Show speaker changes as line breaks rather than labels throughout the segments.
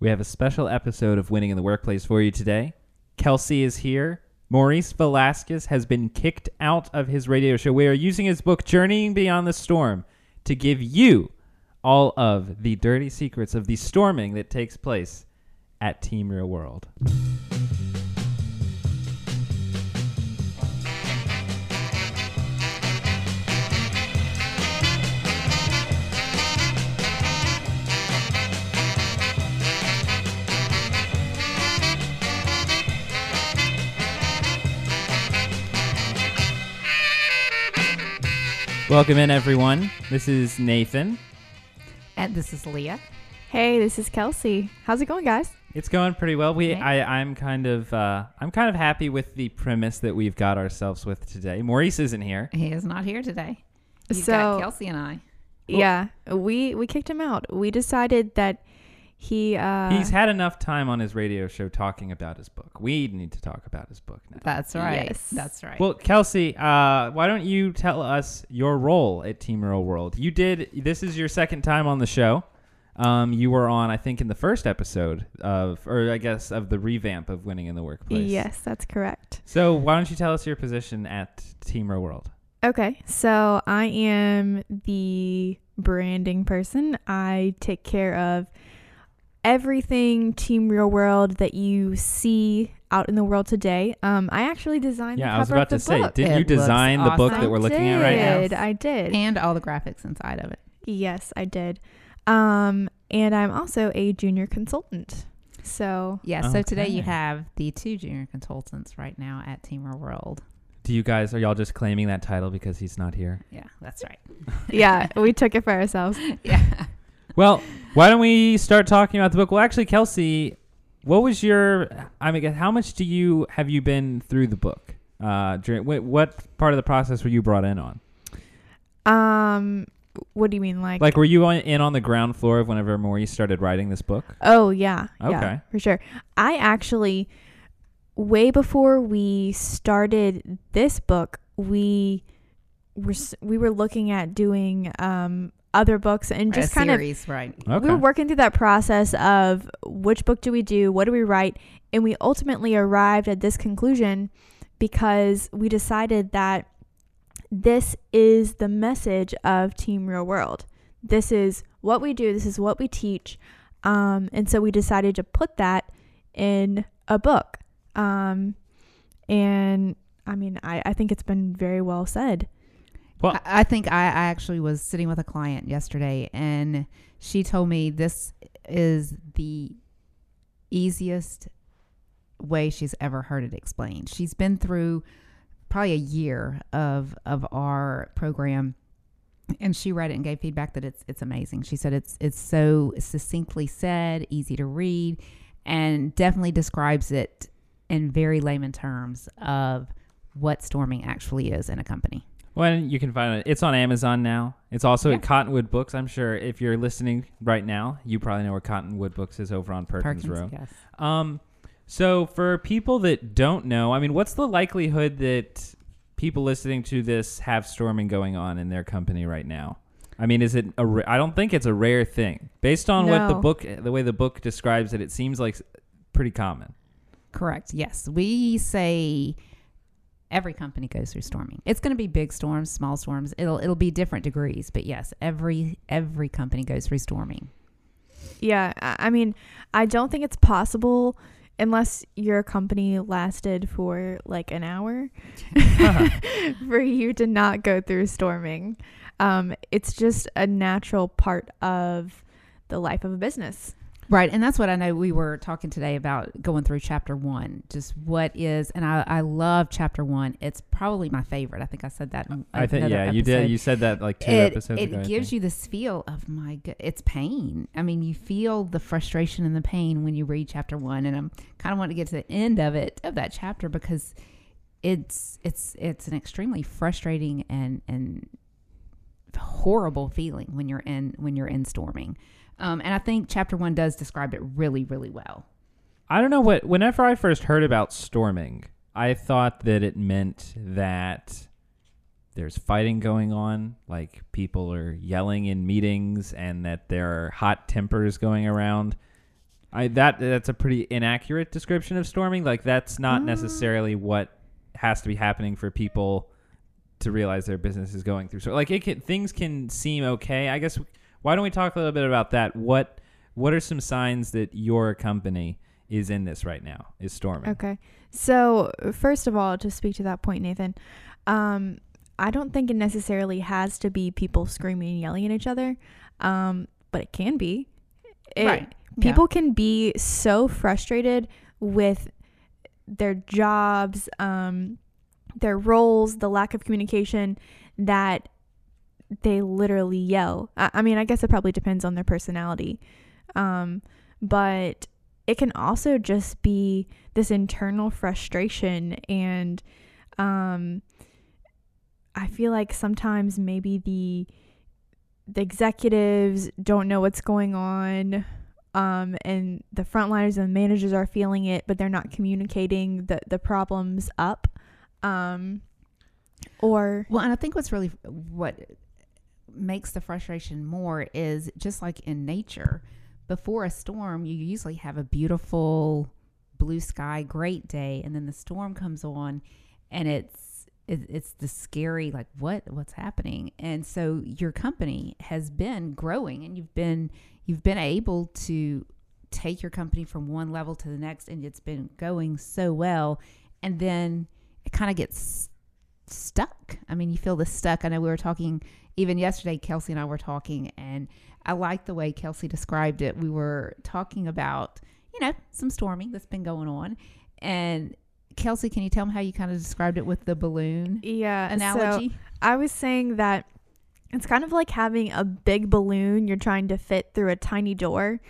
We have a special episode of Winning in the Workplace for you today. Kelsey is here. Maurice Velasquez has been kicked out of his radio show. We are using his book, Journeying Beyond the Storm, to give you all of the dirty secrets of the storming that takes place at Team Real World. Welcome in, everyone. This is Nathan.
And this is Leah.
Hey, this is Kelsey. How's it going, guys?
It's going pretty well. We,
Okay.
I, I'm kind of, uh, I'm kind of happy with the premise that we've got ourselves with today. Maurice isn't here.
He is not here today. You've
So-
got Kelsey and I.
yeah, we we kicked him out. We decided that he uh
He's had enough time on his radio show talking about his book. We need to talk about his book now.
That's right.
Yes.
That's right.
Well, Kelsey, uh, why don't you tell us your role at Team Real World? You did. This is your second time on the show. Um, you were on, I think, in the first episode of, or I guess, of the revamp of Winning in the Workplace.
Yes, that's correct.
So why don't you tell us your position at Team Real World?
Okay, so I am the branding person. I take care of everything Team Real World that you see out in the world today. Um, I actually designed.
Yeah,
the
I was about to say,
book.
didn't you
It looks
design the book
awesome.
that we're
I
looking at right now?
did, I did.
and all the graphics inside of it.
yes, I did. Um, and I'm also a junior consultant. So
Yeah. So today you have the two junior consultants right now at Team Real World.
Do you guys are y'all just claiming that title because he's not here?
Yeah, that's right.
yeah, we took it for ourselves.
Yeah.
Well, why don't we start talking about the book? Well, actually, Kelsey, what was your? I mean, how much do you have you been through the book? Uh, during what, what part of the process were you brought in on?
Um, what do you mean, like?
Like, were you on, in on the ground floor of whenever Maurice started writing this book?
Oh yeah, yeah,
Okay.
for sure. I actually, way before we started this book, we were s- we were looking at doing um other books and just
a
kind of
right?
Okay.
we were working through that process of which book do we do, what do we write, and we ultimately arrived at this conclusion because we decided that this is the message of Team Real World. This is what we do, this is what we teach. Um, and so we decided to put that in a book. Um, and I mean, I, I think it's been very well said.
Well-
I, think I, I actually was sitting with a client yesterday, and she told me this is the easiest way she's ever heard it explained. She's been through probably a year of of our program and she read it and gave feedback that it's it's amazing. She said it's it's so succinctly said, easy to read, and definitely describes it in very layman terms of what storming actually is in a company.
Well, you can find it. It's on Amazon now. It's also
Yeah.
at Cottonwood Books. I'm sure if you're listening right now, you probably know where Cottonwood Books is over on Perkins, Row.
yes.
Um, so for people that don't know, I mean, what's the likelihood that people listening to this have storming going on in their company right now? I mean, is it a? ra- I don't think it's a rare thing. Based on what the book, the way the book describes it, it seems like pretty common.
Correct. Yes. We say every company goes through storming. It's going to be big storms, small storms. It'll it'll be different degrees, but yes, every every company goes through storming.
Yeah, I mean, I don't think it's possible unless your company lasted for like an hour for you to not go through storming. Um, it's just a natural part of the life of a business.
Right, and that's what I know. We were talking today about going through chapter one, just what is, and I, I love chapter one. It's probably my favorite. I think I said that. In
I think yeah, you did. You said that like two
it,
episodes
it
ago. I
gives you this feel of my god it's pain i mean you feel the frustration and the pain when you read chapter one and i'm kind of want to get to the end of it of that chapter because it's it's it's an extremely frustrating and and horrible feeling when you're in when you're in storming um, and i think chapter one does describe it really really well
I don't know what. Whenever I first heard about storming, I thought that it meant that there's fighting going on, like people are yelling in meetings, and that there are hot tempers going around. I that that's a pretty inaccurate description of storming. Like that's not
Mm.
necessarily what has to be happening for people to realize their business is going through. So like it can, things can seem okay. I guess why don't we talk a little bit about that? What what are some signs that your company is in this right now? Is storming?
Okay. So, first of all, to speak to that point, Nathan, um, I don't think it necessarily has to be people screaming and yelling at each other, um, but it can be. It-
Right.
People can be so frustrated with their jobs, um, their roles, the lack of communication that they literally yell. I, I mean, I guess it probably depends on their personality. Um, but it can also just be this internal frustration and um I feel like sometimes maybe the the executives don't know what's going on um and the frontliners and managers are feeling it but they're not communicating the the problems up um or
Well, and I think what's really what makes the frustration more is just like in nature. Before a storm, you usually have a beautiful blue sky, great day, and then the storm comes on, and it's it, it's the scary like what what's happening. And so your company has been growing, and you've been you've been able to take your company from one level to the next, and it's been going so well, and then it kind of gets stuck. I mean, you feel the stuck. I know we were talking even yesterday, Kelsey and I were talking, and I like the way Kelsey described it. We were talking about, you know, some storming that's been going on. And Kelsey, can you tell them how you kind of described it with the balloon
yeah so
analogy?
I was saying that it's kind of like having a big balloon you're trying to fit through a tiny door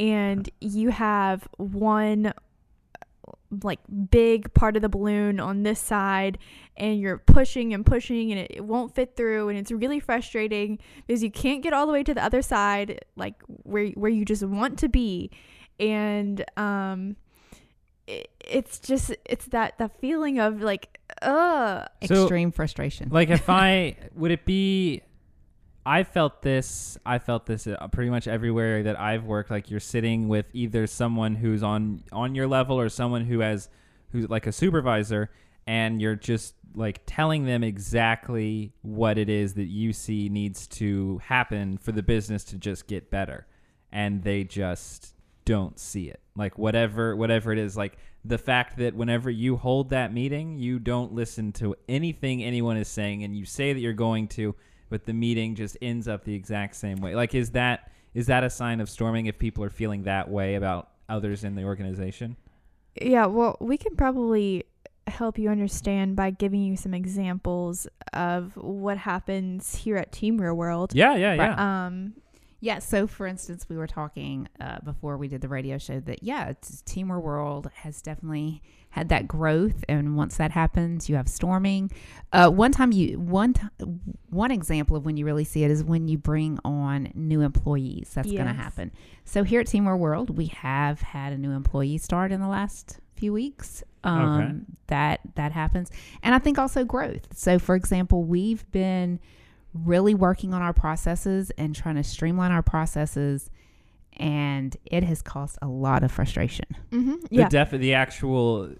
and you have one like big part of the balloon on this side and you're pushing and pushing and it, it won't fit through and it's really frustrating because you can't get all the way to the other side like where where you just want to be and um it, it's just it's that that feeling of like uh
So-
Extreme frustration.
Like if I would it be I felt this I felt this uh, pretty much everywhere that I've worked. Like you're sitting with either someone who's on on your level or someone who has who's like a supervisor and you're just like telling them exactly what it is that you see needs to happen for the business to just get better. And they just don't see it. Like whatever whatever it is. Like the fact that whenever you hold that meeting you don't listen to anything anyone is saying and you say that you're going to but the meeting just ends up the exact same way. Like is that is that a sign of storming if people are feeling that way about others in the organization?
Yeah, well, we can probably help you understand by giving you some examples of what happens here at Team Real World.
yeah yeah yeah.
Um,
Yeah. So, for instance, we were talking uh, before we did the radio show that yeah, it's, Team Real World has definitely had that growth, and once that happens, you have storming. Uh, one time, you one t- one example of when you really see it is when you bring on new employees. That's going to happen. So here at Team Real World, we have had a new employee start in the last few weeks. Um,
Okay.
That that happens, and I think also growth. So, for example, we've been really working on our processes and trying to streamline our processes and it has caused a lot of frustration.
Mhm,
the
yeah.
def- the actual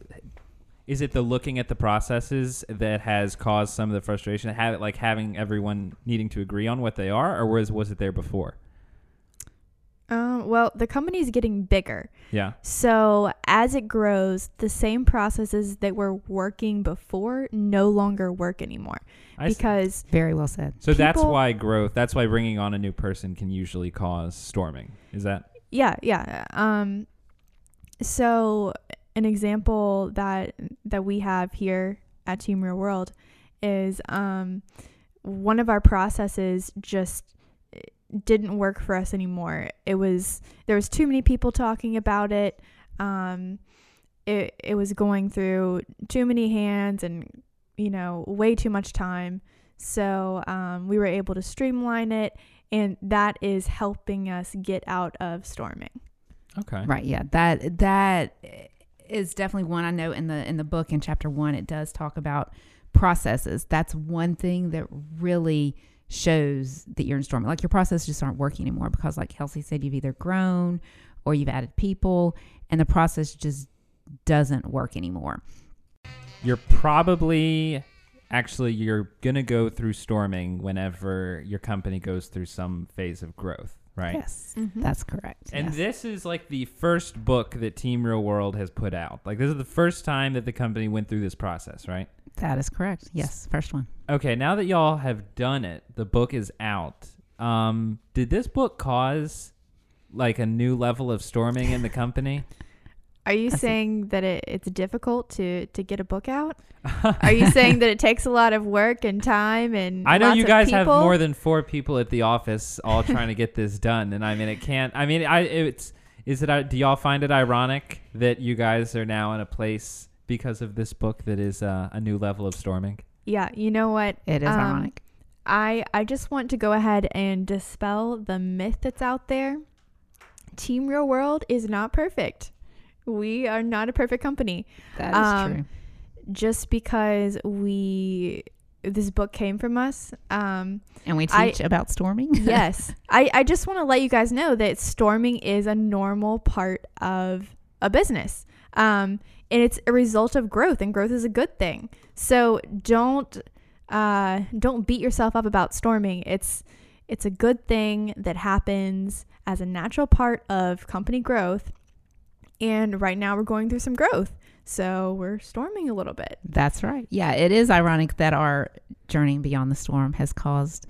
is it the looking at the processes that has caused some of the frustration have it like having everyone needing to agree on what they are or was was it there before
Um, well, the company is getting bigger.
yeah
So as it grows, the same processes that were working before no longer work anymore
I see.
because
very well said
so that's why growth that's why bringing on a new person can usually cause storming is that
Yeah, yeah. Um so an example that that we have here at Team Real World is um one of our processes just didn't work for us anymore. It was there was too many people talking about it. Um it it was going through too many hands and you know, way too much time. So um, we were able to streamline it, and that is helping us get out of storming.
okay
right yeah that that is definitely one i know in the in the book in chapter one it does talk about processes that's one thing that really shows that you're in storm like your processes just aren't working anymore because like kelsey said you've either grown or you've added people and the process just doesn't work anymore.
You're probably actually you're gonna go through storming whenever your company goes through some phase of growth, right?
Yes,
Mhm.
that's correct.
And
yes.
this is like the first book that Team Real World has put out. Like this is the first time that the company went through this process, right?
that is correct. Yes, first one.
Okay, now that y'all have done it, the book is out. Um, did this book cause like a new level of storming in the company?
Are you
I see.
saying that it, it's difficult to to get a book out? Are you saying that it takes a lot of work and time and
I know
lots
you guys have more than four people at the office all trying to get this done, and I mean it can't. I mean, I it's is it? uh, Do y'all find it ironic that you guys are now in a place because of this book that is uh, a new level of storming?
Yeah, you know what?
It is
Um,
ironic.
I I just want to go ahead and dispel the myth that's out there. Team Real World is not perfect. We are not a perfect company.
That is
um,
true.
Just because we this book came from us, um,
And we
I-
teach about storming.
yes. I, I just want to let you guys know that storming is a normal part of a business. Um, and it's a result of growth, and growth is a good thing. So don't uh, don't beat yourself up about storming. It's it's a good thing that happens as a natural part of company growth. And right now we're going through some growth. So we're storming a little bit.
That's right. Yeah, it is ironic that our journeying beyond the storm has caused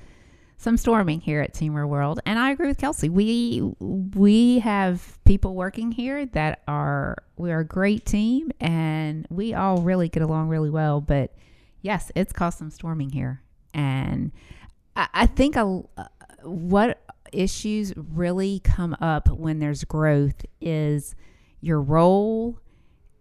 some storming here at Team World. And I agree with Kelsey. We we have people working here that are we are a great team and we all really get along really well. But yes, it's caused some storming here. And I, I think a, what issues really come up when there's growth is your role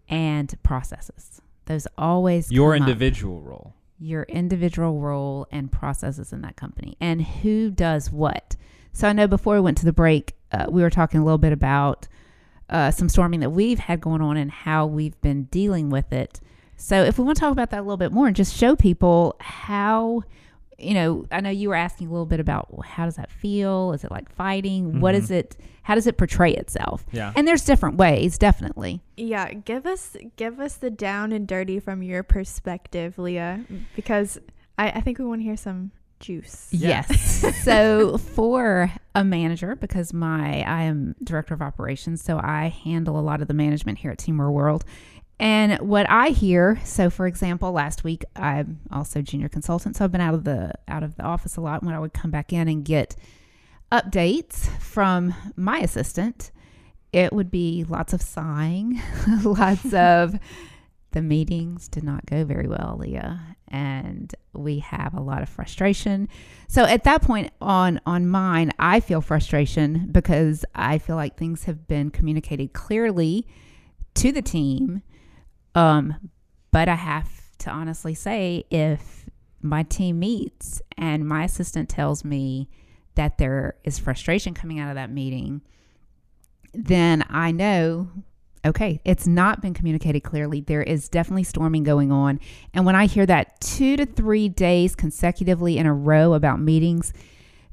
and processes. Those always
Your
come up
individual role.
your individual role and processes in that company and who does what. So I know before we went to the break, uh, we were talking a little bit about uh, some storming that we've had going on and how we've been dealing with it. So if we want to talk about that a little bit more and just show people how, you know, I know you were asking a little bit about well, how does that feel? Is it like fighting? What
Mhm.
is it? How does it portray itself?
Yeah.
And there's different ways, definitely.
Yeah, give us give us the down and dirty from your perspective, Leah, because I, I think we want to hear some juice.
Yeah.
Yes. so for a manager, because my I am director of operations, so I handle a lot of the management here at Team Real World. And what I hear, so for example, last week I'm also junior consultant, so I've been out of the out of the office a lot when I would come back in and get updates from my assistant. It would be lots of sighing, lots of the meetings did not go very well, Leah, and we have a lot of frustration. So at that point on on mine, I feel frustration because I feel like things have been communicated clearly to the team. Um, but I have to honestly say if my team meets and my assistant tells me that there is frustration coming out of that meeting, then I know okay, it's not been communicated clearly. There is definitely storming going on. And when I hear that two to three days consecutively in a row about meetings,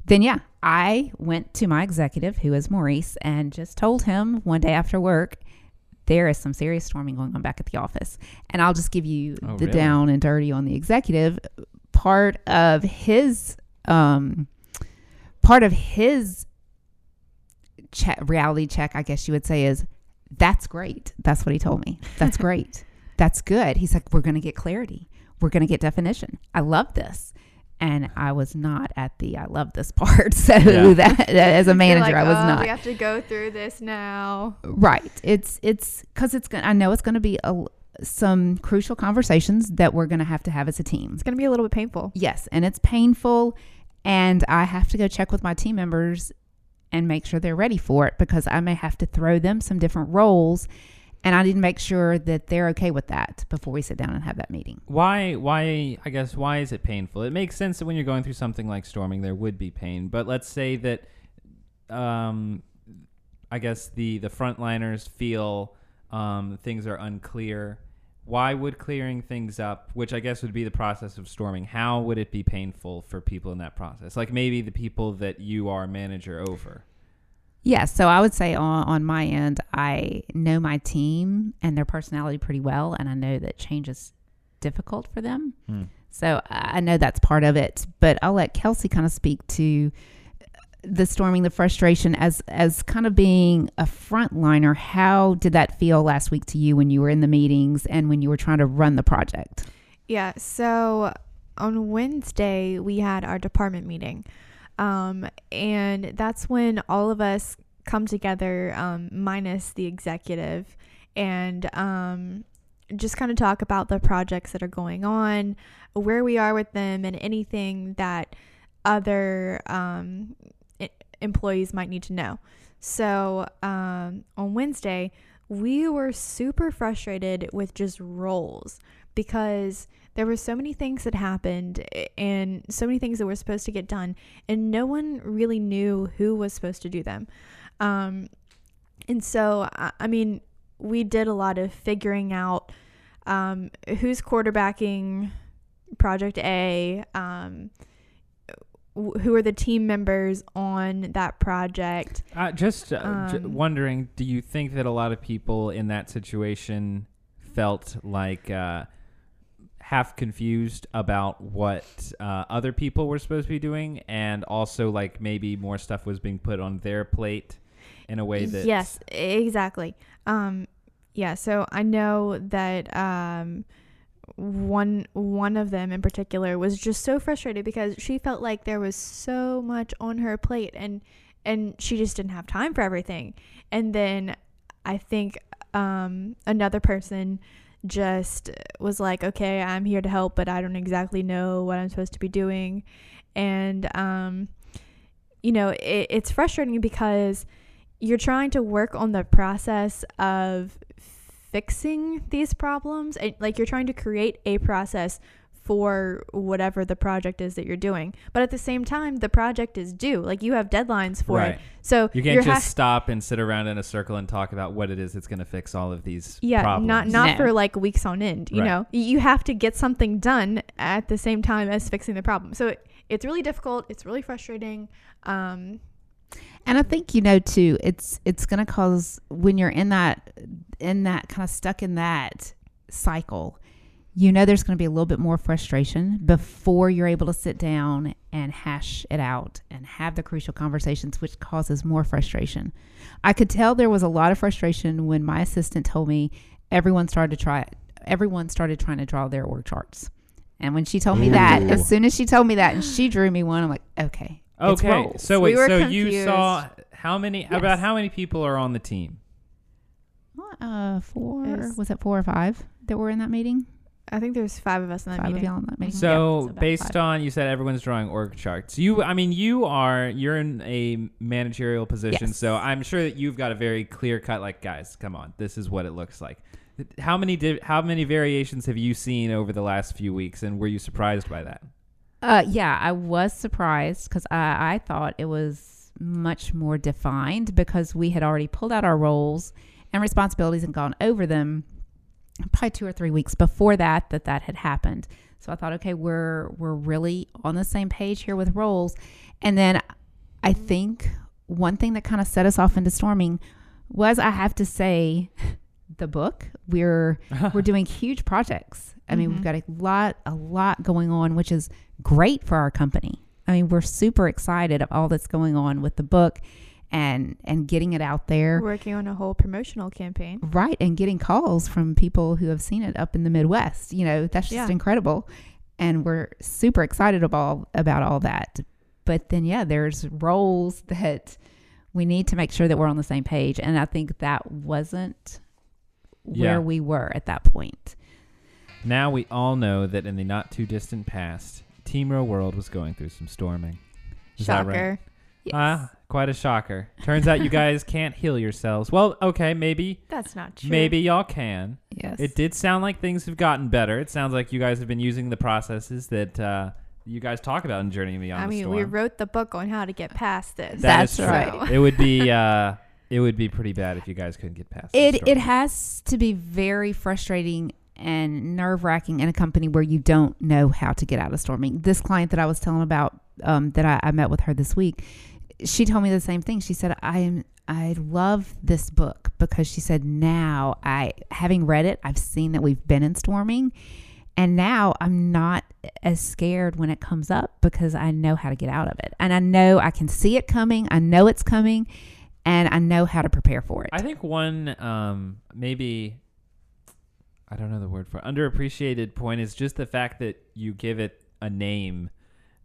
then yeah, I went to my executive, who is Maurice, and just told him one day after work, there is some serious storming going on back at the office. And I'll just give you
Oh,
the
really?
down and dirty on the executive. Part of his um part of his check, reality check, I guess you would say, is that's great. That's what he told me. That's great. That's good. He's like, we're going to get clarity. We're going to get definition. I love this. And I was not at the I love this part. So
Yeah.
that as a manager,
like,
I was
"Oh,
not.
We have to go through this now.
Right. It's it's because it's gonna. I know it's going to be a, some crucial conversations that we're going to have to have as a team.
It's gonna be a little bit painful.
Yes, and it's painful, and I have to go check with my team members and make sure they're ready for it because I may have to throw them some different roles, and I need to make sure that they're okay with that before we sit down and have that meeting.
Why? Why? I guess why is it painful? It makes sense that when you're going through something like storming, there would be pain. But let's say that, um, I guess the the frontliners feel um, things are unclear. Why would clearing things up, which I guess would be the process of storming, how would it be painful for people in that process? Like maybe the people that you are manager over.
Yeah, so I would say on, on my end, I know my team and their personality pretty well, and I know that change is difficult for them.
Hmm.
So I I know that's part of it, but I'll let Kelsey kind of speak to the storming, the frustration as as kind of being a frontliner. How did that feel last week to you when you were in the meetings and when you were trying to run the project?
Yeah. So on Wednesday, we had our department meeting. Um, and that's when all of us come together, um, minus the executive, and um, just kind of talk about the projects that are going on, where we are with them, and anything that other um, employees might need to know. So um, on Wednesday, we were super frustrated with just roles because there were so many things that happened and so many things that were supposed to get done and no one really knew who was supposed to do them. Um, and so I, I mean we did a lot of figuring out um, who's quarterbacking project a um, who are the team members on that project.
Uh, just uh, j-
Um,
wondering, do you think that a lot of people in that situation felt like uh, half confused about what uh, other people were supposed to be doing, and also like maybe more stuff was being put on their plate in a way that
yes exactly. Um yeah so i know that um one one of them in particular was just so frustrated because she felt like there was so much on her plate and and she just didn't have time for everything. And then i think um another person just was like okay i'm here to help but i don't exactly know what i'm supposed to be doing. And um you know it, it's frustrating because you're trying to work on the process of fixing these problems. And like you're trying to create a process for whatever the project is that you're doing but at the same time the project is due like you have deadlines for
right.
it so
You can't just
ha-
stop and sit around in a circle and talk about what it is that's going to fix all of these
yeah
problems.
not not
No.
for like weeks on end you
Right.
know you have to get something done at the same time as fixing the problem so it, it's really difficult it's really frustrating um
And I think you know too, it's it's going to cause when you're in that in that kind of stuck in that cycle, you know there's going to be a little bit more frustration before you're able to sit down and hash it out and have the crucial conversations which causes more frustration. I could tell there was a lot of frustration when my assistant told me everyone started to try everyone started trying to draw their org charts. And when she told me that, as soon as she told me that and she drew me one, I'm like, okay. it's
Okay,
roles.
so
We
wait,
were
so you saw how many?
Yes.
About how many people are on the team?
Uh, four
Is-
was it four or five that were in that meeting?
I think there's five of us in that
five of
meeting
y'all in that meeting.
So,
Yeah, so
based
five.
on you said everyone's drawing org charts. You, I mean, you are you're in a managerial position,
Yes.
so I'm sure that you've got a very clear cut. Like, guys, come on, this is what it looks like. How many di- how many variations have you seen over the last few weeks, and were you surprised by that?
Uh, yeah, I was surprised because I, I thought it was much more defined because we had already pulled out our roles and responsibilities and gone over them probably two or three weeks before that that that had happened. So I thought, okay, we're we're really on the same page here with roles. And then I think one thing that kind of set us off into storming was I have to say the book. We're we're doing huge projects. I mean, we've
Mhm.
got a lot, a lot going on, which is great for our company. I mean, we're super excited of all that's going on with the book and and getting it out there.
working on a whole promotional campaign
Right, and getting calls from people who have seen it up in the Midwest. You know, that's just
Yeah.
incredible. And we're super excited about about all that. But then yeah, there's roles that we need to make sure that we're on the same page. And I think that wasn't
Yeah.
where we were at that point.
Now we all know that in the not too distant past, Team Real World was going through some storming. Is that right?
shocker
Yes.
Ah, quite a shocker. Turns out you guys can't heal yourselves. Well, okay, maybe
that's not true
maybe y'all can.
yes.
It did sound like things have gotten better. It sounds like you guys have been using the processes that uh, you guys talk about in Journey Beyond
I
the
mean,
Storm.
we wrote the book on how to get past this.
That is
That's
true.
right.
It would be uh, it would be pretty bad if you guys couldn't get past
It it has to be very frustrating and nerve wracking in a company where you don't know how to get out of storming. This client that I was telling about um, that I, I met with her this week, she told me the same thing. She said, I am I love this book because she said now I having read it, I've seen that we've been in storming and now I'm not as scared when it comes up because I know how to get out of it. And I know I can see it coming. I know it's coming and I know how to prepare for it.
I think one um, maybe I don't know the word for it, underappreciated point is just the fact that you give it a name.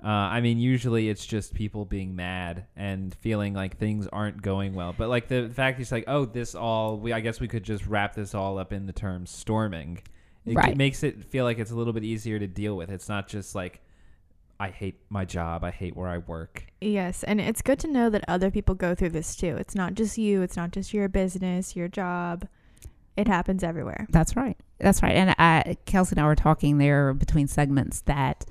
Uh, I mean, usually it's just people being mad and feeling like things aren't going well. But like the fact it's like, oh, this all we I guess we could just wrap this all up in the term storming. It
Right.
makes it feel like it's a little bit easier to deal with. It's not just like I hate my job, I hate where I work.
Yes, and it's good to know that other people go through this too. It's not just you, it's not just your business, your job. It happens everywhere.
That's right. That's right. And I, Kelsey and I were talking there between segments that,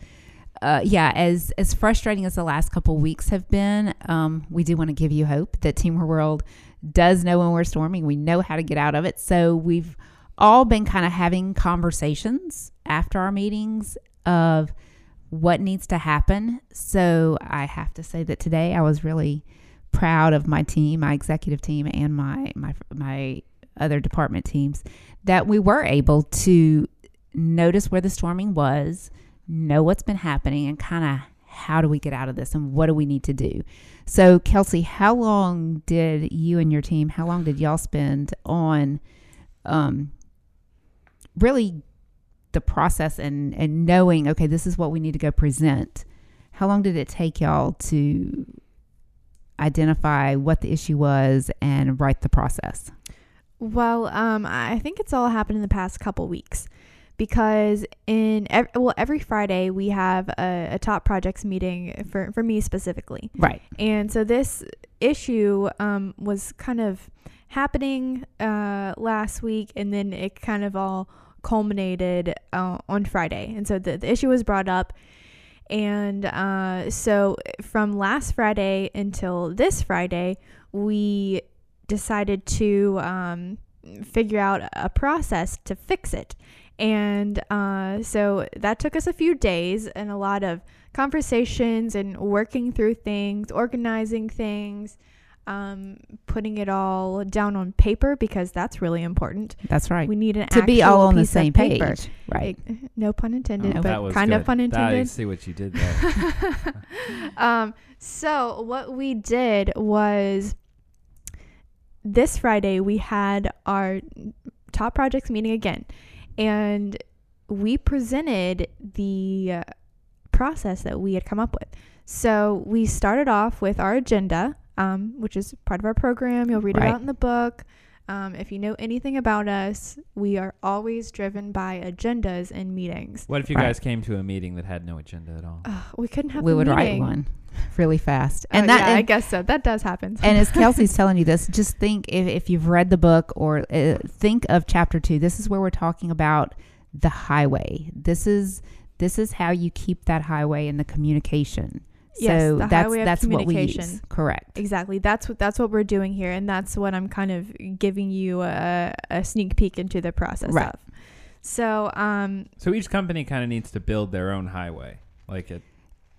uh, yeah, as as frustrating as the last couple weeks have been, um, we do want to give you hope that Team Real World does know when we're storming. We know how to get out of it. So we've all been kind of having conversations after our meetings of what needs to happen. So I have to say that today I was really proud of my team, my executive team, and my my my other department teams that we were able to notice where the storming was, know what's been happening, and kind of how do we get out of this and what do we need to do. So, Kelsey, how long did you and your team, how long did y'all spend on um, really the process and, and knowing, okay, this is what we need to go present? How long did it take y'all to identify what the issue was and write the process?
Well, um, I think it's all happened in the past couple weeks because in ev- well every Friday we have a, a top projects meeting for for me specifically,
Right.
and so this issue um, was kind of happening uh, last week, and then it kind of all culminated uh, on Friday, and so the, the issue was brought up. And uh, so from last Friday until this Friday, we decided to um, figure out a process to fix it. And uh, so that took us a few days and a lot of conversations and working through things, organizing things, um, putting it all down on paper because that's really important.
That's right.
We need an
to be all on the
piece of
same
paper.
page. Right.
No pun intended,
Oh,
but
that was
kind of
good.
pun
That- I
intended.
see what you did there.
um, so what we did was this Friday we had our top projects meeting again, and we presented the uh, process that we had come up with. So we started off with our agenda, um, which is part of our program. You'll read
Right.
about in the book. Um, if you know anything about us, we are always driven by agendas in meetings.
what if you
Right.
guys came to a meeting that had no agenda at all?
Ugh, we couldn't have
we
a
would write one really fast.
And
And that
yeah, I guess so. That does happen.
and as Kelsey's telling you this, just think if, if you've read the book or uh, think of chapter two. This is where we're talking about the highway. This is this is how you keep that highway in the communication.
Yes,
so
the
that's
highway of
that's what we
communication.
use. Correct.
exactly. That's what that's what we're doing here, and that's what I'm kind of giving you a, a sneak peek into the process
Right.
of. So, um,
So each company kind of needs to build their own highway, like it.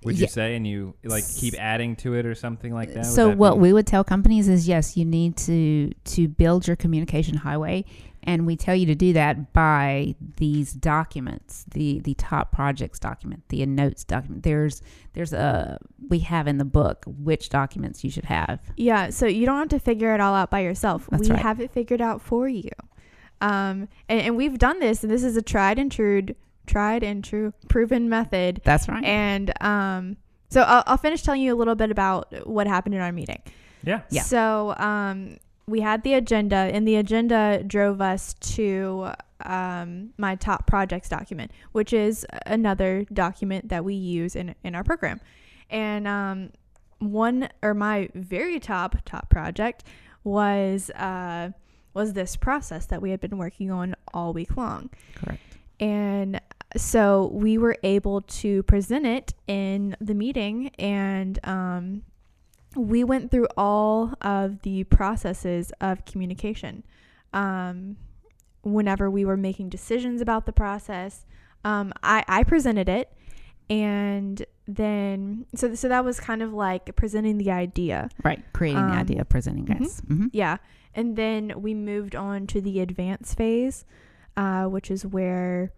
Would you
Yeah.
say, and you like keep adding to it or something like that?
So
that
what
be-
we would tell companies is yes, you need to to build your communication highway, and we tell you to do that by these documents, the the top projects document, the notes document. There's there's a we have in the book which documents you should have.
yeah. So you don't have to figure it all out by yourself.
That's
we
right.
have it figured out for you. Um, and, and we've done this, and this is a tried and true, tried and true, proven method.
That's right.
And um, so I'll, I'll finish telling you a little bit about what happened in our meeting.
Yeah.
Yeah.
So um, we had the agenda, and the agenda drove us to um, my top projects document, which is another document that we use in in our program. And um, one or my very top top project was uh, was this process that we had been working on all week long.
Correct.
And so we were able to present it in the meeting and um, we went through all of the processes of communication um, whenever we were making decisions about the process um, I, I presented it and then so so that was kind of like presenting the idea.
Right. Creating the
Um,
idea presenting
mhm.
guys. hmm
Yeah. And then we moved on to the advanced phase, uh, which is where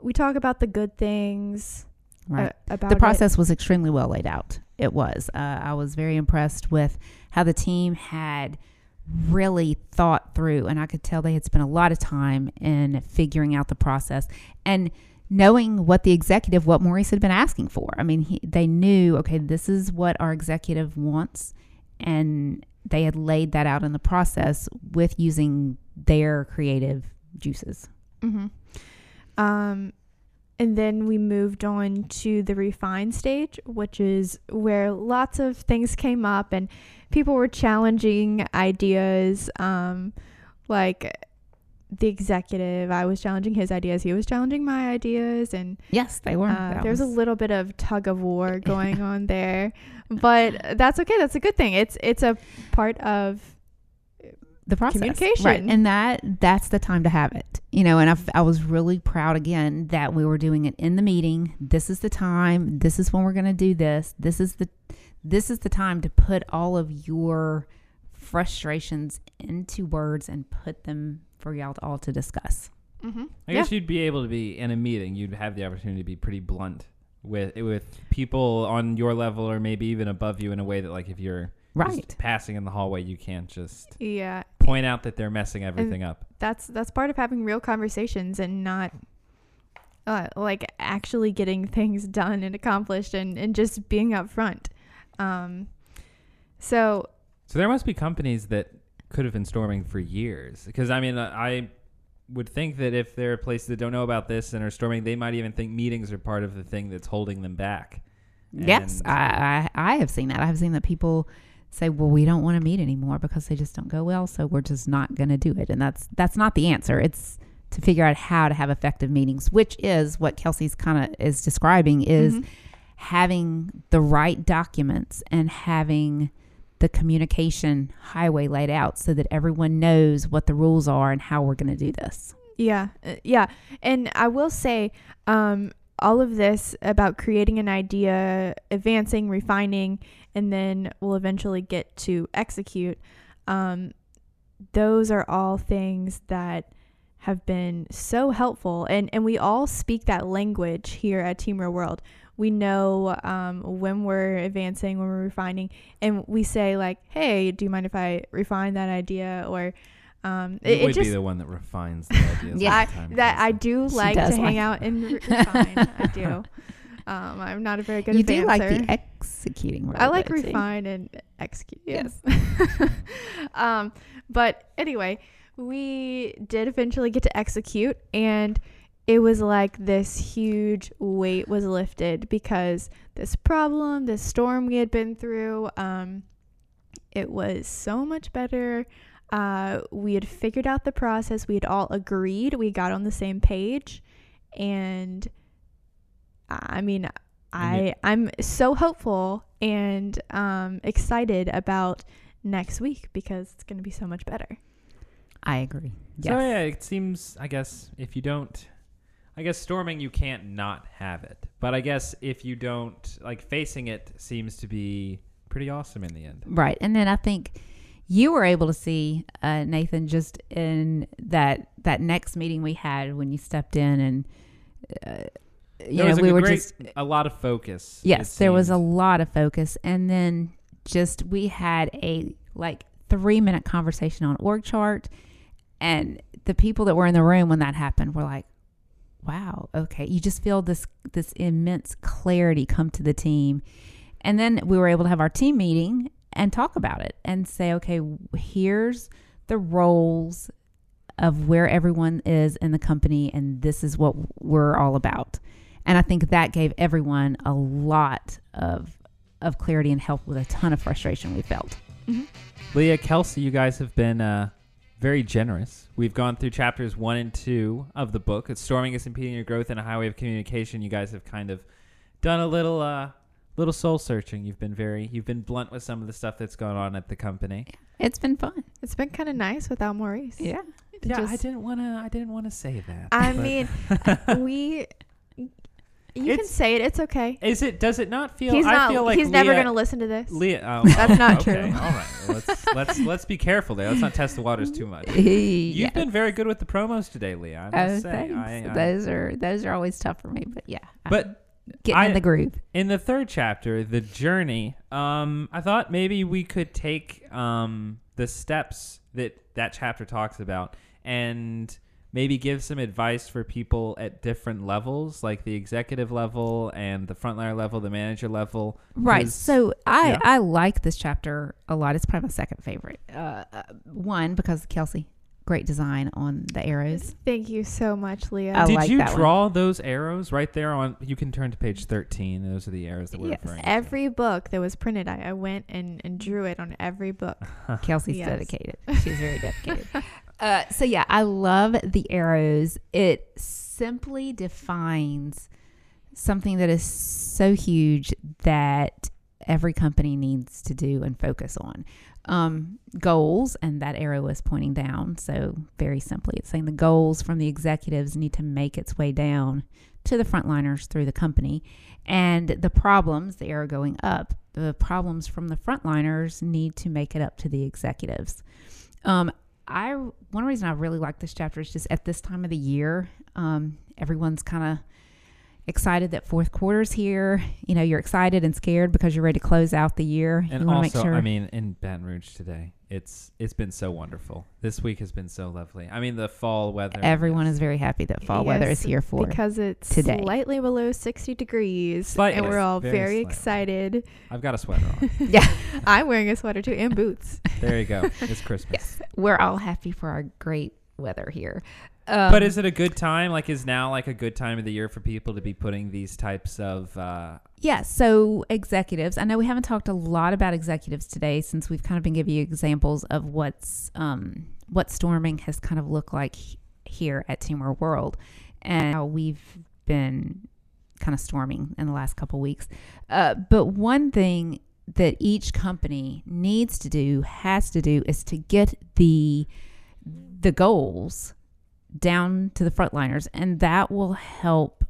we talk about the good things
Right.
uh, about
the
it.
process was extremely well laid out. It was. Uh, I was very impressed with how the team had really thought through, and I could tell they had spent a lot of time in figuring out the process and knowing what the executive, what Maurice had been asking for. I mean, he, they knew, okay, this is what our executive wants, and they had laid that out in the process with using their creative juices.
hmm Um, and then we moved on to the refine stage, which is where lots of things came up and people were challenging ideas. Um, like the executive, I was challenging his ideas, he was challenging my ideas, and
Yes, they were.
uh,
That
there's a little bit of tug of war going on there, but that's okay. That's a good thing. It's it's a part of
the process
Communication.
right and that that's the time to have it you know and I, I was really proud again that we were doing it in the meeting this is the time this is when we're going to do this this is the this is the time to put all of your frustrations into words and put them for y'all to all to discuss
mm-hmm.
I guess you'd be able to be in a meeting. You'd have the opportunity to be pretty blunt with with people on your level or maybe even above you in a way that like if you're just
right
passing in the hallway, you can't just
yeah.
point out that they're messing everything up.
that's that's part of having real conversations and not uh, like actually getting things done and accomplished and, and just being upfront. Um, so
So there must be companies that could have been storming for years. Because I mean, uh, I would think that if there are places that don't know about this and are storming, they might even think meetings are part of the thing that's holding them back.
yes I, I i have seen that i have seen that people say well we don't want to meet anymore because they just don't go well so we're just not going to do it. And that's that's not the answer. It's to figure out how to have effective meetings which is what kelsey's kind of is describing is
mhm.
having the right documents and having the communication highway laid out so that everyone knows what the rules are and how we're going to do this.
Yeah, uh, yeah, and I will say, um, all of this about creating an idea, advancing, refining, and then we'll eventually get to execute. Um, those are all things that have been so helpful, and and we all speak that language here at Team Real World. We know um, when we're advancing, when we're refining, and we say like, "Hey, do you mind if I refine that idea?" Or um,
You
it, it
would
just
be the one that refines the ideas.
Yeah.
the time,
that I do like to
does
hang out and refine. I do. Um, I'm not a very good
you do like the executing role
I like
though, too.
refine and execute.
Yes.
um, but anyway, we did eventually get to execute, and it was like this huge weight was lifted because this problem, this storm we had been through, um, it was so much better. Uh, we had figured out the process. We had all agreed. We got on the same page, and I mean, I I'm so hopeful and um, excited about next week because it's going to be so much better.
i agree yes.
So yeah, it seems. I guess if you don't, I guess storming you can't not have it. But I guess if you don't, like facing it seems to be pretty awesome in the end.
Right. And then I think you were able to see uh, Nathan just in that that next meeting we had when you stepped in and uh, you
There
know we were
great-
just
a lot of focus.
yes there was a lot of focus. And then just we had a like three minute conversation on org chart. And the people that were in the room when that happened were like wow okay. You just feel this this immense clarity come to the team. And then we were able to have our team meeting and talk about it and say okay here's the roles of where everyone is in the company and this is what we're all about and i think that gave everyone a lot of of clarity and help with a ton of frustration we felt
Leah, Kelsey, you guys have been uh, very generous. We've gone through chapters one and two of the book. It's storming is impeding your growth in a highway of communication. You guys have kind of done a little, uh, little soul searching. You've been very, you've been blunt with some of the stuff that's going on at the company.
it's been fun
It's been kind of nice without Maurice.
yeah
It
Yeah, I didn't want to. I didn't want to say that.
I
but-
mean, we You can say it. It's okay.
Is it? Does it not feel?
He's
I
not.
feel like
he's never gonna listen to this.
Leah, oh,
That's not
okay,
true.
All right, well, let's let's let's be careful there. Let's not test the waters too much. You've
yeah.
been very good with the promos today, Leah. I
Oh,
say.
thanks.
I, I,
those are those are always tough for me, but yeah. I'm
but
getting
I-
in the groove.
in the third chapter, the journey, um, I thought maybe we could take um, the steps that that chapter talks about and maybe give some advice for people at different levels, like the executive level and the frontliner level, the manager level.
Right. So I
yeah.
I like this chapter a lot. It's probably my second favorite. Uh, uh, one because Kelsey, great design on the arrows.
Thank you so much, Leah.
I
Did
like
you
that one.
draw those arrows right there on? You can turn to page thirteen. Those are the arrows that we're
Yes,
referring to.
every book that was printed, I, I went and, and drew it on every book.
Kelsey's
Yes.
dedicated. She's very dedicated. uh, so yeah, I love the arrows. It simply defines something that is so huge that every company needs to do and focus on. Um, goals, and that arrow is pointing down. So very simply, it's saying the goals from the executives need to make its way down to the frontliners through the company, and the problems, the arrow going up, the problems from the frontliners need to make it up to the executives. Um, I one reason I really like this chapter is just at this time of the year, um, everyone's kind of excited that fourth quarter's here. You know, you're excited and scared because you're ready to close out the year.
And
you want to
also,
make sure.
I mean, in Baton Rouge today, it's it's been so wonderful. This week has been so lovely. I mean, the fall weather.
everyone
yes.
is very happy that fall weather is here for.
because it's
today.
slightly below 60 degrees.
Slightly,
and we're all
very
very, excited.
I've got a sweater on.
yeah,
I'm wearing a sweater too and boots.
there you go. It's Christmas.
yes, we're all happy for our great weather here. Um,
But is it a good time? Like, is now like a good time of the year for people to be putting these types of? Uh,
Yeah, so executives. I know we haven't talked a lot about executives today since we've kind of been giving you examples of what's um, what storming has kind of looked like here at Team Real World, and how we've been kind of storming in the last couple weeks. Uh, but one thing that each company needs to do, has to do, is to get the the goals down to the frontliners, and that will help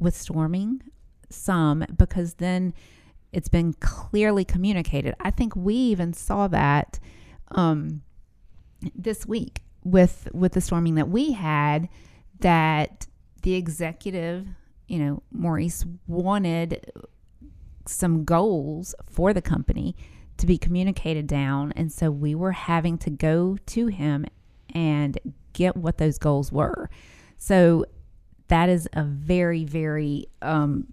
with storming some because then it's been clearly communicated. I think we even saw that um, this week with with the storming that we had that the executive, you know, Maurice wanted some goals for the company to be communicated down and so we were having to go to him and get what those goals were. So that is a very very um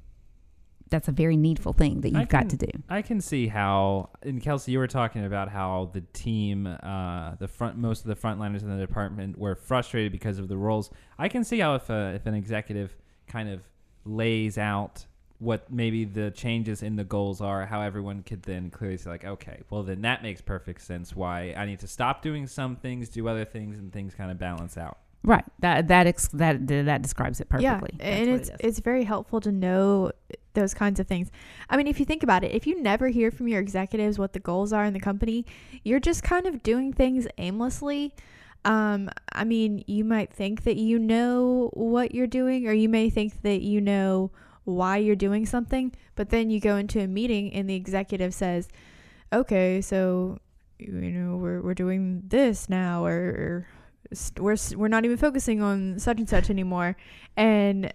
that's a very needful thing that you've got to do.
I can see how, and Kelsey, you were talking about how the team, uh, the front, most of the frontliners in the department were frustrated because of the roles. I can see how if a, if an executive kind of lays out what maybe the changes in the goals are, how everyone could then clearly say like, okay, well then that makes perfect sense. Why I need to stop doing some things, do other things, and things kind of balance out.
Right. That that ex- that that describes it perfectly.
Yeah,
That's
and it's
it is.
it's very helpful to know those kinds of things. I mean, if you think about it, if you never hear from your executives what the goals are in the company, you're just kind of doing things aimlessly. Um, I mean, you might think that you know what you're doing, or you may think that you know why you're doing something, but then you go into a meeting and the executive says, "Okay, so you know we're we're doing this now, or, or st- we're we're not even focusing on such and such anymore," and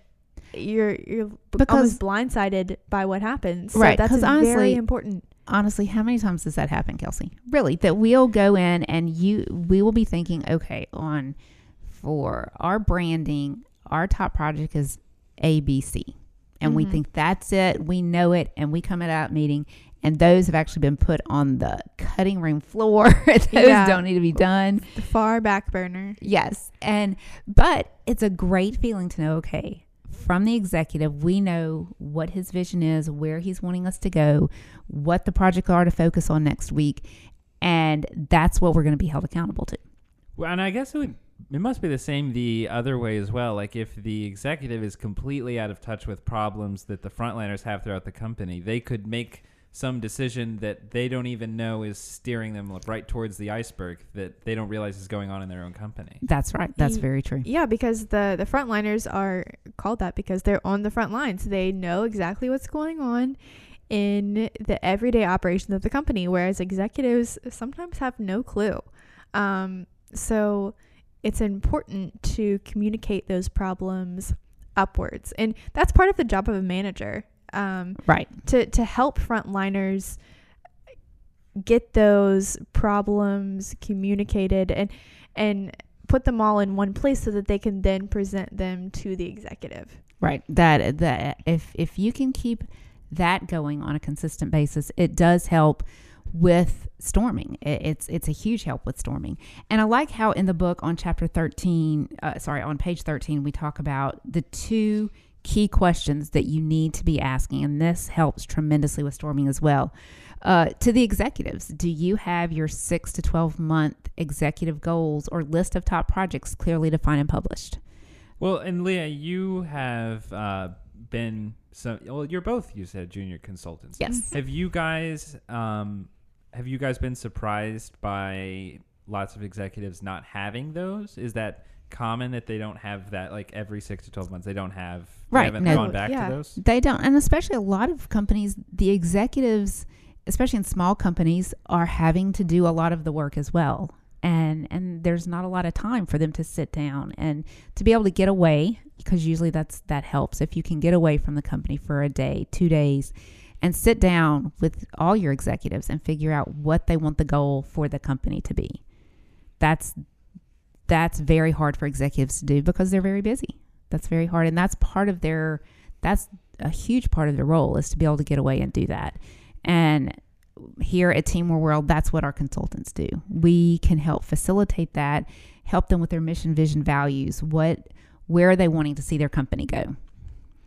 you're you're
Because-
almost blindsided by what happens. So
Right,
that's
'cause
very
honestly-
important.
honestly, how many times does that happen, Kelsey? Really, that we'll go in and you we will be thinking, okay, on for our branding, our top project is ABC. And we
Mhm.
think that's it. We know it. And we come at out meeting and those have actually been put on the cutting room floor. those
Yeah.
don't need to be done.
The far back burner.
Yes. And but it's a great feeling to know, okay, from the executive, we know what his vision is, where he's wanting us to go, what the projects are to focus on next week, and that's what we're going to be held accountable to.
Well, and I guess it would it must be the same the other way as well. Like if the executive is completely out of touch with problems that the frontliners have throughout the company, they could make some decision that they don't even know is steering them right towards the iceberg that they don't realize is going on in their own company.
That's right. That's very true.
Yeah, because the the frontliners are called that because they're on the front lines. They know exactly what's going on in the everyday operations of the company, whereas executives sometimes have no clue. Um, so it's important to communicate those problems upwards, and that's part of the job of a manager. Um,
Right.
to to help frontliners get those problems communicated and and put them all in one place so that they can then present them to the executive.
Right. That that if if you can keep that going on a consistent basis, it does help with storming. It's it's a huge help with storming. And I like how in the book on chapter 13, uh, sorry, on page 13 we talk about the two key questions that you need to be asking and this helps tremendously with storming as well. Uh, to the executives, do you have your six to 12 month executive goals or list of top projects clearly defined and published?
Well, and Leah, you have uh, been so. Well, you're both. You said junior consultants.
Yes.
Have you guys? Um, have you guys been surprised by lots of executives not having those? Is that common that they don't have that? Like every six to twelve months, they don't have. They
Right,
haven't
no.
gone back
Yeah.
to those.
They don't, and especially a lot of companies, the executives, especially in small companies, are having to do a lot of the work as well. And and there's not a lot of time for them to sit down and to be able to get away because usually that's that helps if you can get away from the company for a day, two days, and sit down with all your executives and figure out what they want the goal for the company to be. That's that's very hard for executives to do because they're very busy. That's very hard, and that's part of their that's a huge part of their role is to be able to get away and do that. And here at Team Real World, that's what our consultants do. We can help facilitate that, help them with their mission, vision, values. What, where are they wanting to see their company go?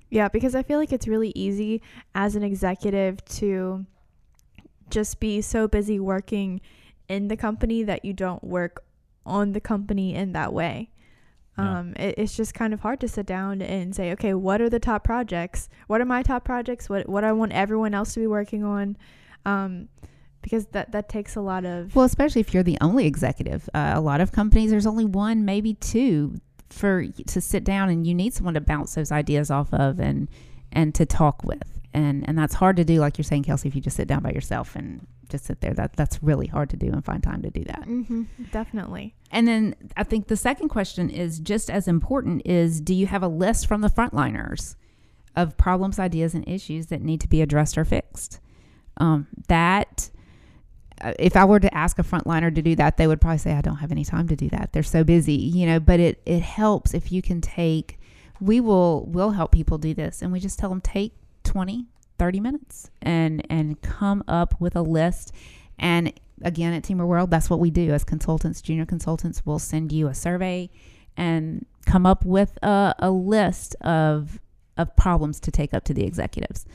Yeah, because I feel like it's really easy as an executive to just be so busy working in the company that you don't work on the company in that way.
Yeah.
Um, it, it's just kind of hard to sit down and say, okay, what are the top projects? What are my top projects? What what I want everyone else to be working on? Um, because that that takes a lot of
Well, especially if you're the only executive. Uh, a lot of companies, there's only one, maybe two, for to sit down, and you need someone to bounce those ideas off of and and to talk with. And and that's hard to do, like you're saying, Kelsey. If you just sit down by yourself and just sit there, that that's really hard to do and find time to do that.
hmm definitely.
And then I think the second question is just as important: is do you have a list from the frontliners of problems, ideas, and issues that need to be addressed or fixed? Um, that Uh, if I were to ask a frontliner to do that, they would probably say, I don't have any time to do that. They're so busy, you know, but it, it helps if you can take, we will, will help people do this. And we just tell them take 20, 30 minutes and, and come up with a list. And again, at Team Real World, that's what we do as consultants, junior consultants. We'll send you a survey and come up with a, a list of, of problems to take up to the executives.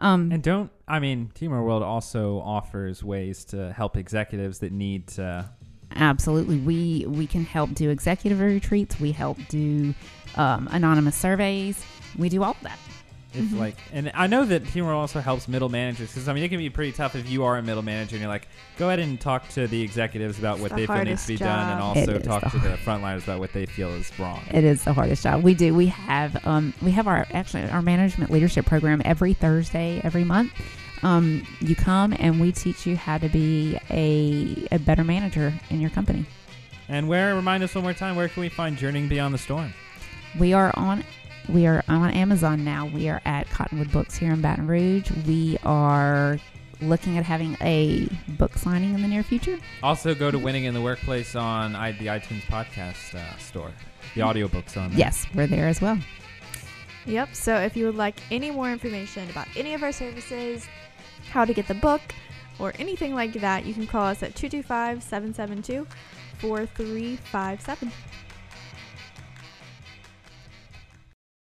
Um,
And don't I mean Team Real World also offers ways to help executives that need to
Absolutely. We we can help do executive retreats. We help do um, anonymous surveys. We do all of that.
If
Mhm.
like and I know that humor also helps middle managers because I mean it can be pretty tough if you are a middle manager and you're like go ahead and talk to the executives about what
the
they feel needs to be
hardest
done and also talk
the
to the frontliners about what they feel is wrong.
It is the hardest job. We do. We have um, we have our actually our management leadership program every Thursday every month. Um, you come and we teach you how to be a, a better manager in your company.
And where remind us one more time where can we find Journeying Beyond the Storm?
We are on we are on Amazon now. We are at Cottonwood Books here in Baton Rouge. We are looking at having a book signing in the near future.
Also go to Winning in the Workplace on I, the iTunes podcast uh, store. The audiobooks on there.
Yes, we're there as well.
Yep. So if you would like any more information about any of our services, how to get the book, or anything like that, you can call us at 225 772 4357.